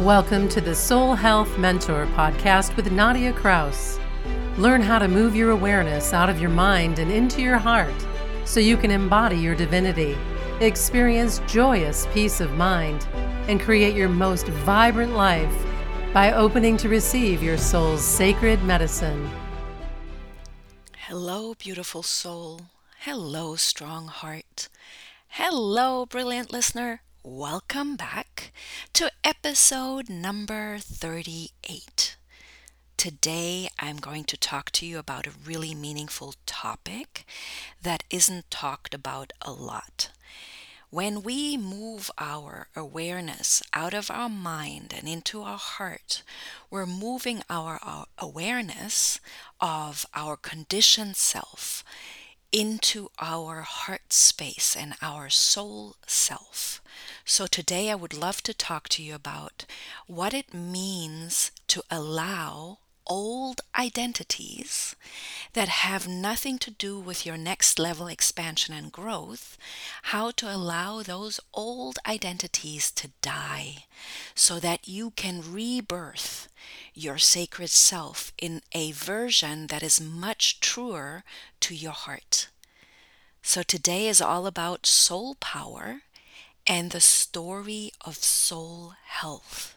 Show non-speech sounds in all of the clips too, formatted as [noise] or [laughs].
Welcome to the Soul Health Mentor podcast with Nadia Kraus. Learn how to move your awareness out of your mind and into your heart so you can embody your divinity, experience joyous peace of mind, and create your most vibrant life by opening to receive your soul's sacred medicine. Hello, beautiful soul. Hello, strong heart. Hello, brilliant listener. Welcome back to episode number 38. Today, I'm going to talk to you about a really meaningful topic that isn't talked about a lot. When we move our awareness out of our mind and into our heart, we're moving our, our awareness of our conditioned self into our heart space and our soul self. So, today I would love to talk to you about what it means to allow old identities that have nothing to do with your next level expansion and growth, how to allow those old identities to die so that you can rebirth your sacred self in a version that is much truer to your heart. So today is all about soul power and the story of soul health.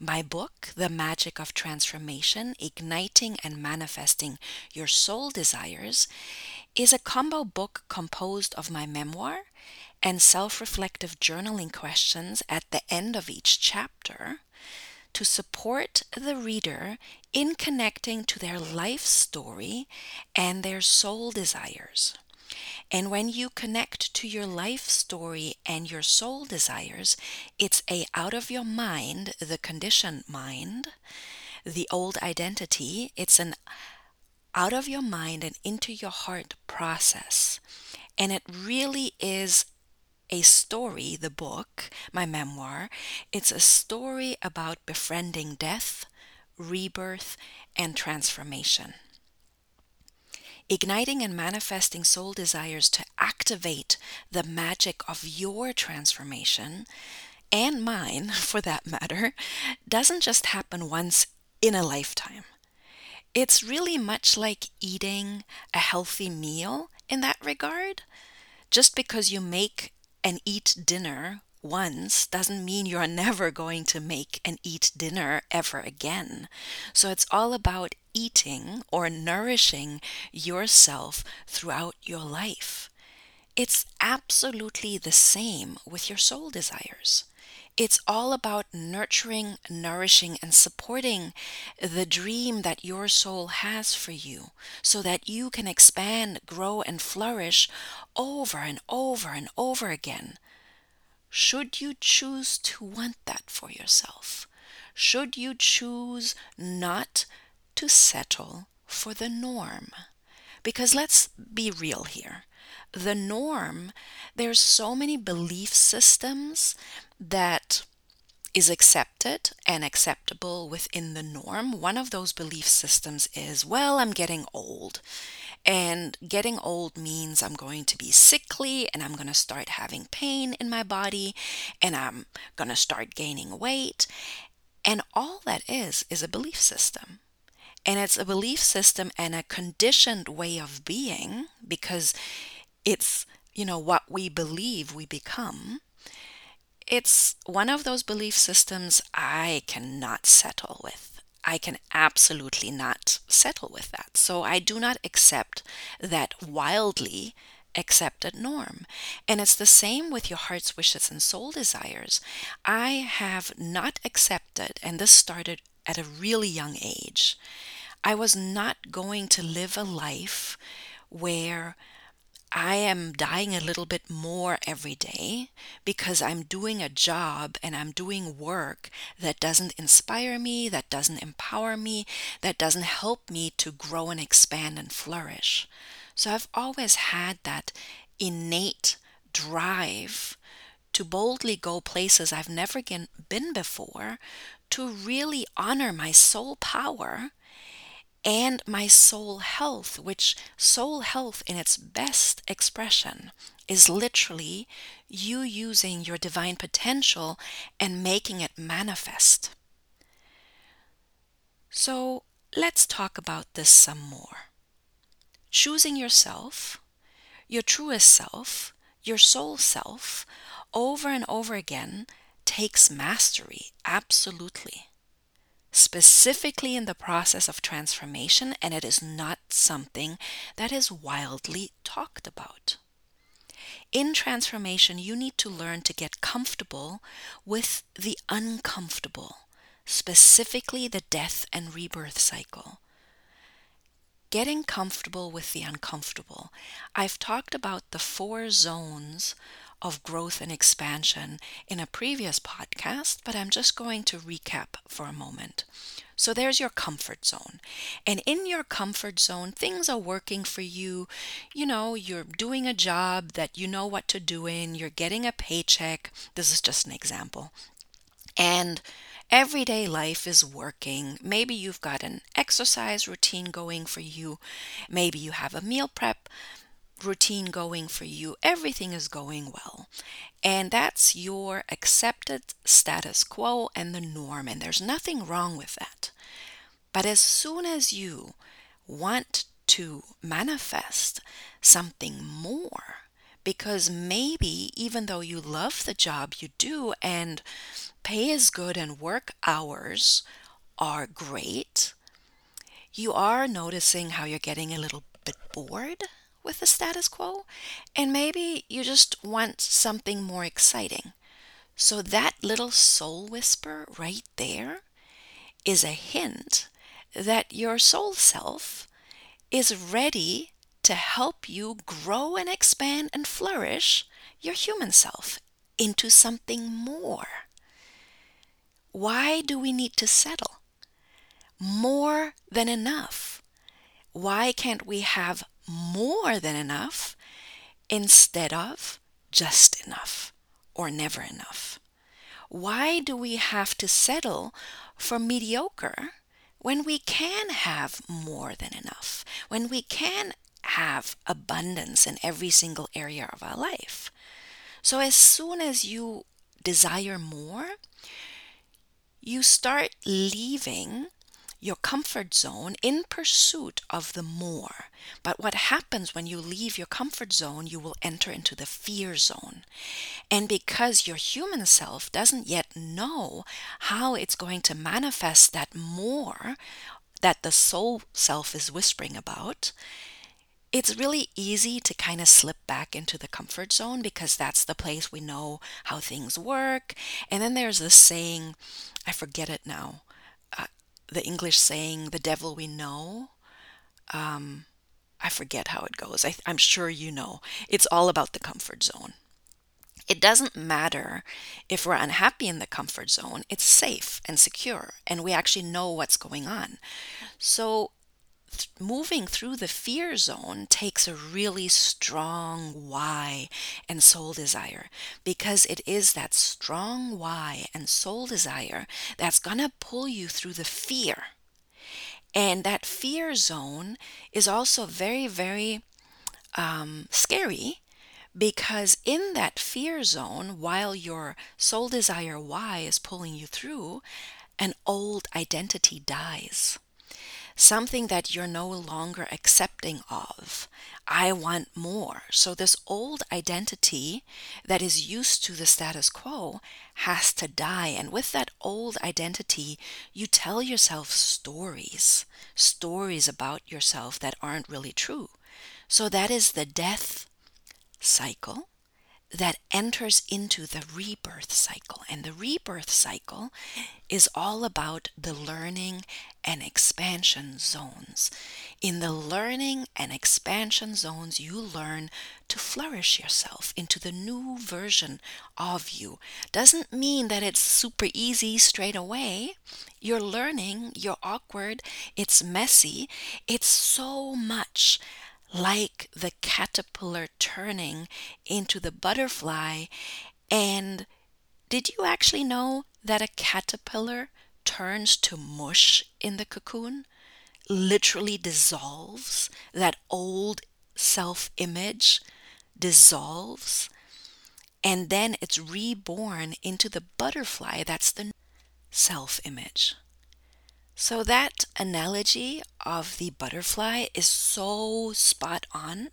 My book, The Magic of Transformation Igniting and Manifesting Your Soul Desires, is a combo book composed of my memoir and self reflective journaling questions at the end of each chapter to support the reader in connecting to their life story and their soul desires. And when you connect to your life story and your soul desires, it's a out of your mind, the conditioned mind, the old identity, it's an out of your mind and into your heart process. And it really is a story, the book, my memoir. It's a story about befriending death, rebirth, and transformation igniting and manifesting soul desires to activate the magic of your transformation and mine [laughs] for that matter doesn't just happen once in a lifetime. It's really much like eating a healthy meal in that regard. Just because you make and eat dinner once doesn't mean you're never going to make and eat dinner ever again. So it's all about eating or nourishing yourself throughout your life. It's absolutely the same with your soul desires. It's all about nurturing, nourishing, and supporting the dream that your soul has for you so that you can expand, grow, and flourish over and over and over again. Should you choose to want that for yourself? Should you choose not to settle for the norm. Because let's be real here. The norm, there's so many belief systems that is accepted and acceptable within the norm. One of those belief systems is, well, I'm getting old. And getting old means I'm going to be sickly and I'm going to start having pain in my body and I'm going to start gaining weight. And all that is, is a belief system. And it's a belief system and a conditioned way of being because it's, you know, what we believe we become. It's one of those belief systems I cannot settle with. I can absolutely not settle with that. So I do not accept that wildly accepted norm. And it's the same with your heart's wishes and soul desires. I have not accepted, and this started at a really young age. I was not going to live a life where I am dying a little bit more every day because I'm doing a job and I'm doing work that doesn't inspire me, that doesn't empower me, that doesn't help me to grow and expand and flourish. So I've always had that innate drive to boldly go places I've never been before, to really honor my soul power and my soul health, which soul health in its best expression is literally you using your divine potential and making it manifest. So let's talk about this some more. Choosing yourself, your truest self, your soul self, over and over again takes mastery, absolutely. Specifically in the process of transformation, and it is not something that is wildly talked about. In transformation, you need to learn to get comfortable with the uncomfortable, specifically the death and rebirth cycle. Getting comfortable with the uncomfortable. I've talked about the four zones of growth and expansion in a previous podcast, but I'm just going to recap for a moment. So there's your comfort zone. And in your comfort zone, things are working for you. You know, you're doing a job that you know what to do in, you're getting a paycheck. This is just an example. And everyday life is working. Maybe you've got an exercise routine going for you. Maybe you have a meal prep routine going for you. Everything is going well. And that's your accepted status quo and the norm. And there's nothing wrong with that. But as soon as you want to manifest something more, because maybe even though you love the job you do and pay is good and work hours are great, you are noticing how you're getting a little bit bored with the status quo, and maybe you just want something more exciting. So, that little soul whisper right there is a hint that your soul self is ready to help you grow and expand and flourish your human self into something more. Why do we need to settle? More than enough. Why can't we have more than enough instead of just enough or never enough? Why do we have to settle for mediocre when we can have more than enough? When we can have abundance in every single area of our life? So, as soon as you desire more, you start leaving your comfort zone in pursuit of the more. But what happens when you leave your comfort zone, you will enter into the fear zone. And because your human self doesn't yet know how it's going to manifest that more that the soul self is whispering about, it's really easy to kind of slip back into the comfort zone because that's the place we know how things work. And then there's this saying, I forget it now the English saying, the devil we know. Um, I forget how it goes. I, I'm sure you know. It's all about the comfort zone. It doesn't matter if we're unhappy in the comfort zone, it's safe and secure, and we actually know what's going on. So th- moving through the fear zone takes a really strong why and soul desire because it is that strong why and soul desire that's going to pull you through the fear. And that fear zone is also very, very um, scary because in that fear zone, while your soul desire why is pulling you through, an old identity dies something that you're no longer accepting of. I want more. So, this old identity that is used to the status quo has to die. And with that old identity, you tell yourself stories, stories about yourself that aren't really true. So, that is the death cycle that enters into the rebirth cycle. And the rebirth cycle is all about the learning and expansion zones. In the learning and expansion zones, you learn to flourish yourself into the new version of you. Doesn't mean that it's super easy straight away. You're learning, you're awkward, it's messy, it's so much like the caterpillar turning into the butterfly. And did you actually know that a caterpillar turns to mush in the cocoon? literally dissolves, that old self image dissolves, and then it's reborn into the butterfly that's the self image. So, that analogy of the butterfly is so spot on.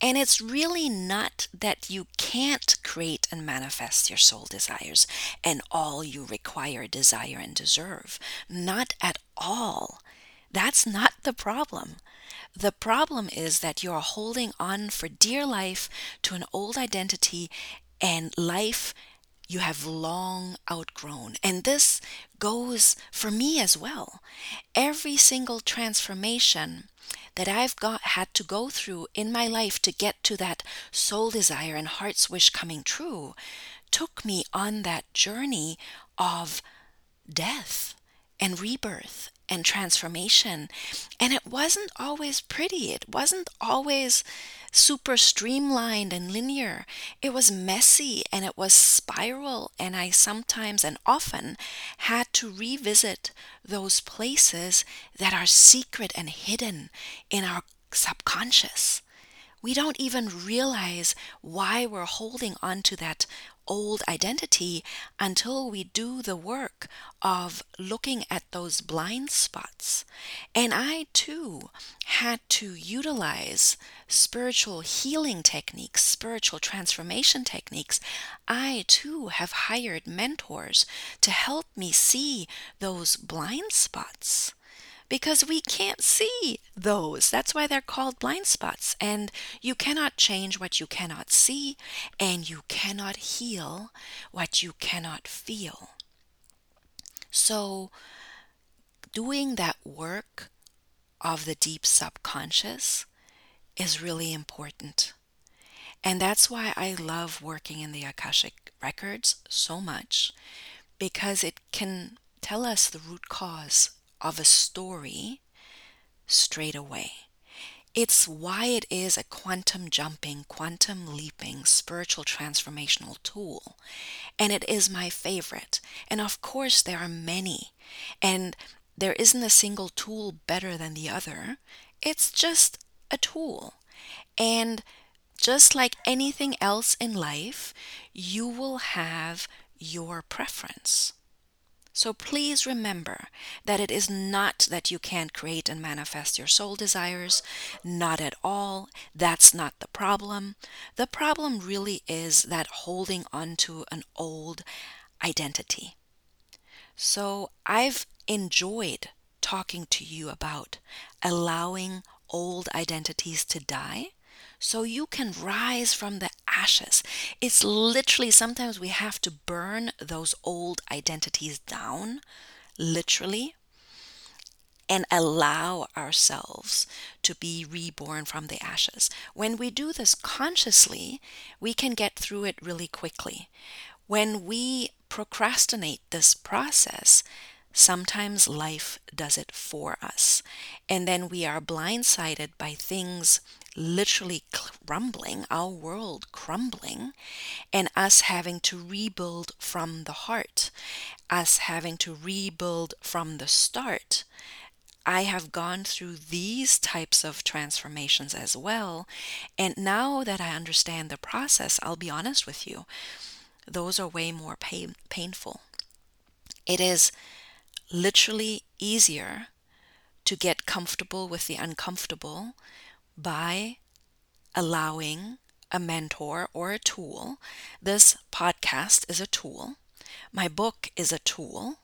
And it's really not that you can't create and manifest your soul desires and all you require, desire, and deserve. Not at all. That's not the problem. The problem is that you're holding on for dear life to an old identity and life you have long outgrown. And this goes for me as well. Every single transformation that I've got had to go through in my life to get to that soul desire and heart's wish coming true took me on that journey of death and rebirth and transformation. And it wasn't always pretty, it wasn't always super streamlined and linear. It was messy and it was spiral, and I sometimes and often had to revisit those places that are secret and hidden in our subconscious. We don't even realize why we're holding on to that old identity until we do the work of looking at those blind spots. And I too had to utilize spiritual healing techniques, spiritual transformation techniques. I too have hired mentors to help me see those blind spots because we can't see those. That's why they're called blind spots. And you cannot change what you cannot see, and you cannot heal what you cannot feel. So, doing that work of the deep subconscious is really important. And that's why I love working in the Akashic records so much because it can tell us the root cause of a story straight away. It's why it is a quantum jumping, quantum leaping, spiritual transformational tool. And it is my favorite. And of course, there are many. And there isn't a single tool better than the other. It's just a tool. And just like anything else in life, you will have your preference. So please remember that it is not that you can't create and manifest your soul desires, not at all. That's not the problem. The problem really is that holding on to an old identity. So I've enjoyed talking to you about allowing old identities to die so you can rise from the ashes. It's literally sometimes we have to burn those old identities down, literally, and allow ourselves to be reborn from the ashes. When we do this consciously, we can get through it really quickly. When we procrastinate this process, sometimes life does it for us. And then we are blindsided by things literally crumbling, our world crumbling, and us having to rebuild from the heart, us having to rebuild from the start. I have gone through these types of transformations as well. And now that I understand the process, I'll be honest with you, those are way more pain, painful. It is literally easier to get comfortable with the uncomfortable by allowing a mentor or a tool. This podcast is a tool. My book is a tool.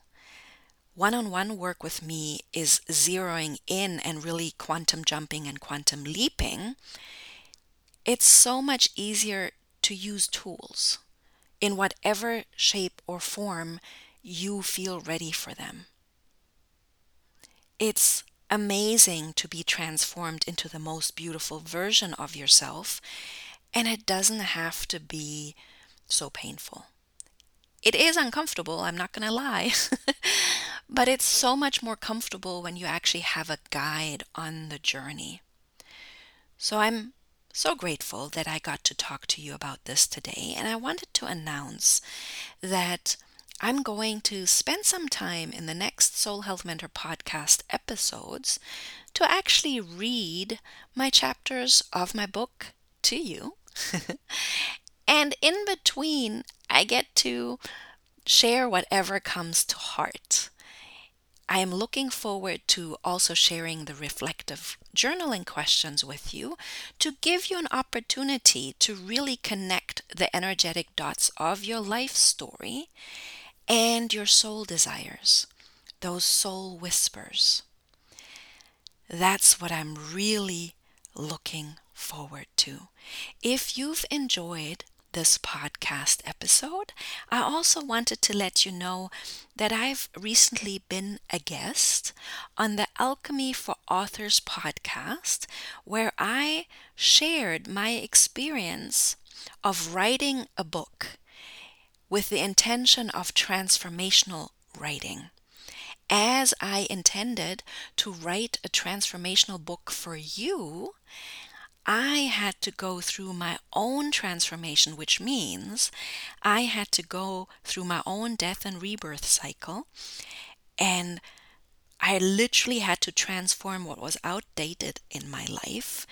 One on one work with me is zeroing in and really quantum jumping and quantum leaping. It's so much easier to use tools in whatever shape or form you feel ready for them. It's amazing to be transformed into the most beautiful version of yourself, and it doesn't have to be so painful. It is uncomfortable, I'm not going to lie, [laughs] but it's so much more comfortable when you actually have a guide on the journey. So I'm so grateful that I got to talk to you about this today, and I wanted to announce that I'm going to spend some time in the next Soul Health Mentor podcast episodes to actually read my chapters of my book to you. [laughs] and in between, I get to share whatever comes to heart. I am looking forward to also sharing the reflective journaling questions with you to give you an opportunity to really connect the energetic dots of your life story and your soul desires, those soul whispers. That's what I'm really looking forward to. If you've enjoyed this podcast episode, I also wanted to let you know that I've recently been a guest on the Alchemy for Authors podcast, where I shared my experience of writing a book with the intention of transformational writing. As I intended to write a transformational book for you, I had to go through my own transformation, which means I had to go through my own death and rebirth cycle. And I literally had to transform what was outdated in my life.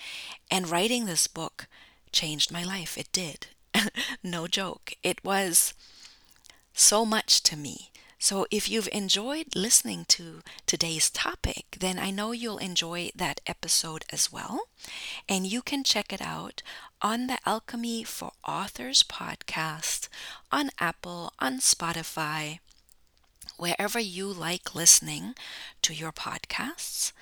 And writing this book changed my life. It did. [laughs] no joke. It was so much to me. So, if you've enjoyed listening to today's topic, then I know you'll enjoy that episode as well. And you can check it out on the Alchemy for Authors podcast on Apple, on Spotify, wherever you like listening to your podcasts.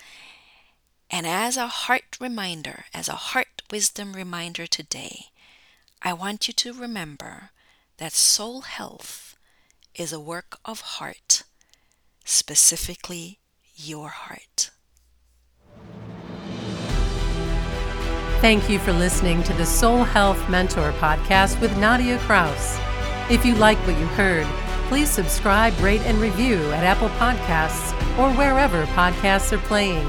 And as a heart reminder, as a heart wisdom reminder today, I want you to remember that soul health is a work of heart, specifically your heart. Thank you for listening to the Soul Health Mentor podcast with Nadia Kraus. If you like what you heard, please subscribe, rate, and review at Apple Podcasts or wherever podcasts are playing.